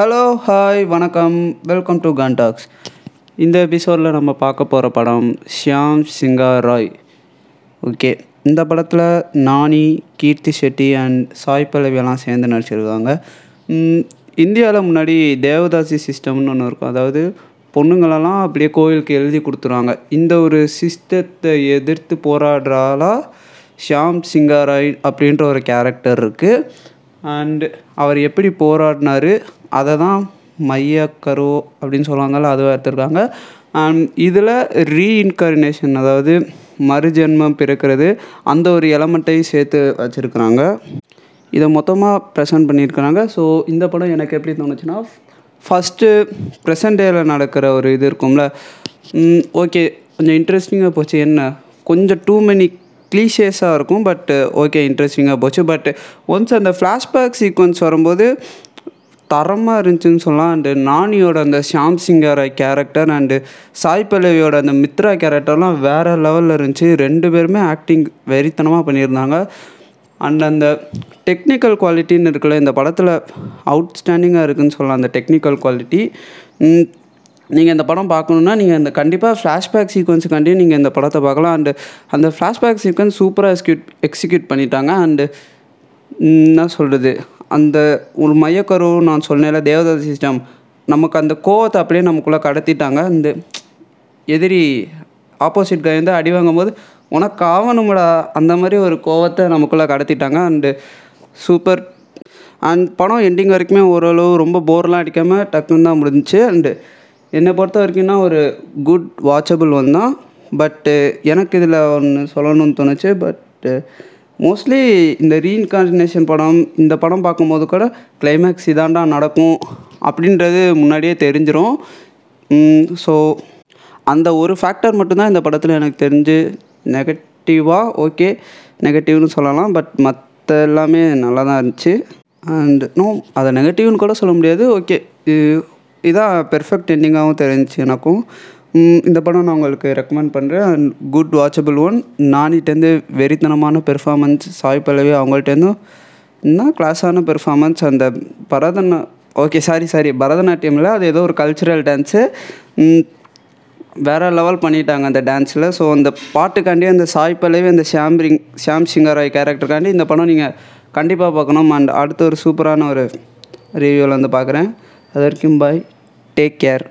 Hello hi வணக்கம். Welcome to contacts இந்த எபிசோடில் நம்ம பார்க்க போகிற படம் ஷியாம் சிங்கா ராய். ஓகே இந்த படத்தில் நானி கீர்த்தி ஷெட்டி அண்ட் சாய் பல்லவியெல்லாம் சேர்ந்து நடிச்சிருக்காங்க. இந்தியாவில் முன்னாடி தேவதாசி சிஸ்டம்னு ஒன்று இருக்கும். அதாவது பொண்ணுங்களெல்லாம் அப்படியே கோயிலுக்கு எழுதி கொடுத்துருவாங்க. இந்த ஒரு சிஸ்டத்தை எதிர்த்து போராடுறாலா ஷியாம் சிங்காராய் அப்படின்ற ஒரு கேரக்டர் இருக்குது அண்டு அவர் எப்படி போராடினாரு அதை தான் மையக்கரு அப்படின்னு சொல்லுவாங்கள்ல அதுவாக எடுத்திருக்காங்க. அண்ட் இதில் ரீஇன்கார்னேஷன் அதாவது மறுஜென்மம் பிறக்கிறது அந்த ஒரு எலமெண்ட்டையும் சேர்த்து வச்சுருக்குறாங்க. இதை மொத்தமாக ப்ரெசென்ட் பண்ணியிருக்கிறாங்க. ஸோ இந்த படம் எனக்கு எப்படி தோணுச்சுன்னா ஃபஸ்ட்டு ப்ரெசன்ட் டேயில் நடக்கிற ஒரு இது இருக்கும்ல. ஓகே கொஞ்சம் இன்ட்ரெஸ்டிங்காக போச்சு. என்ன? கொஞ்சம் டூ மெனி க்ளீஷியஸாக இருக்கும் பட் ஓகே இன்ட்ரெஸ்டிங்காக போச்சு. பட் ஒன்ஸ் அந்த ஃப்ளாஷ்பேக் சீக்வன்ஸ் வரும்போது தரமாக இருந்துச்சுன்னு சொல்லலாம். அண்டு நானியோட அந்த Shyam singer character and Sai பல்லவியோட அந்த மித்ரா கேரக்டர்லாம் வேறு லெவலில் இருந்துச்சு. ரெண்டு பேருமே ஆக்டிங் வெறித்தனமாக பண்ணியிருந்தாங்க. அண்ட் அந்த டெக்னிக்கல் குவாலிட்டின்னு இருக்குல்ல இந்த படத்தில் அவுட்ஸ்டாண்டிங்காக இருக்குதுன்னு சொல்லலாம் அந்த டெக்னிக்கல் குவாலிட்டி நீங்கள் இந்த படம் பார்க்கணுன்னா நீங்கள் இந்த கண்டிப்பாக ஃப்ளாஷ்பேக் சீக்வன்ஸுக்காண்டி நீங்கள் இந்த படத்தை பார்க்கலாம். அண்டு அந்த ஃப்ளாஷ்பேக் சீக்வன்ஸ் சூப்பராக எக்ஸிக்யூட் எக்ஸிக்யூட் பண்ணிட்டாங்க. அண்டு என்ன சொல்கிறது அந்த ஒரு மையக்கரு நான் சொன்னேன்ல தேவதாசி சிஸ்டம். நமக்கு அந்த கோவத்தை அப்படியே நமக்குள்ளே கடத்திட்டாங்க. அந்த எதிரி ஆப்போசிட் கை வந்து அடி வாங்கும்போது உனக்கு ஆவணும்டா அந்த மாதிரி ஒரு கோவத்தை நமக்குள்ளே கடத்திட்டாங்க. அண்டு சூப்பர் அண்ட் படம் எண்டிங் வரைக்குமே ஓரளவு ரொம்ப போர்லாம் அடிக்காமல் டக்குன்னு தான் முடிஞ்சிச்சு. அண்டு என்னை பொறுத்த வரைக்கும்னா ஒரு குட் வாட்சபிள் ஒன் தான் பட்டு எனக்கு இதில் ஒன்று சொல்லணும்னு தோணுச்சு. பட்டு மோஸ்ட்லி இந்த ரீஇன்கார்டினேஷன் படம் இந்த படம் பார்க்கும்போது கூட கிளைமேக்ஸ் இதாண்டா நடக்கும் அப்படின்றது முன்னாடியே தெரிஞ்சிடும் ஸோ அந்த ஒரு ஃபேக்டர் மட்டும்தான் இந்த படத்தில் எனக்கு தெரிஞ்சு நெகட்டிவாக ஓகே நெகட்டிவ்னு சொல்லலாம். பட் மற்ற எல்லாமே நல்லா தான் இருந்துச்சு. அண்ட் நோ அதை நெகட்டிவ்னு கூட சொல்ல முடியாது. ஓகே இதான் பெர்ஃபெக்ட் எண்டிங்காகவும் தெரிஞ்சிச்சு எனக்கும். இந்த படம் நான் உங்களுக்கு ரெக்கமெண்ட் பண்ணுறேன் அண்ட் குட் வாட்சபிள் ஒன் நானிட்டேருந்து வெறித்தனமான பெர்ஃபார்மன்ஸ் சாய் பல்லவி அவங்கள்ட்டேருந்தும் என்ன கிளாஸான பெர்ஃபார்மன்ஸ் அந்த பரதநா ஓகே சாரி சாரி பரதநாட்டியமில் அது ஏதோ ஒரு கல்ச்சுரல் டான்ஸு வேறு லெவல் பண்ணிட்டாங்க அந்த டான்ஸில் ஸோ அந்த பாட்டுக்காண்டி அந்த சாய் பல்லவி அந்த ஷாம்பிங் ஷாம் சிங்கராய் கேரக்டருக்காண்டி இந்த படம் நீங்கள் கண்டிப்பாக பார்க்கணும். அண்ட் அடுத்த ஒரு சூப்பரான ஒரு ரிவ்யூவில் வந்து பார்க்குறேன். அது வரைக்கும் பாய் டேக் கேர்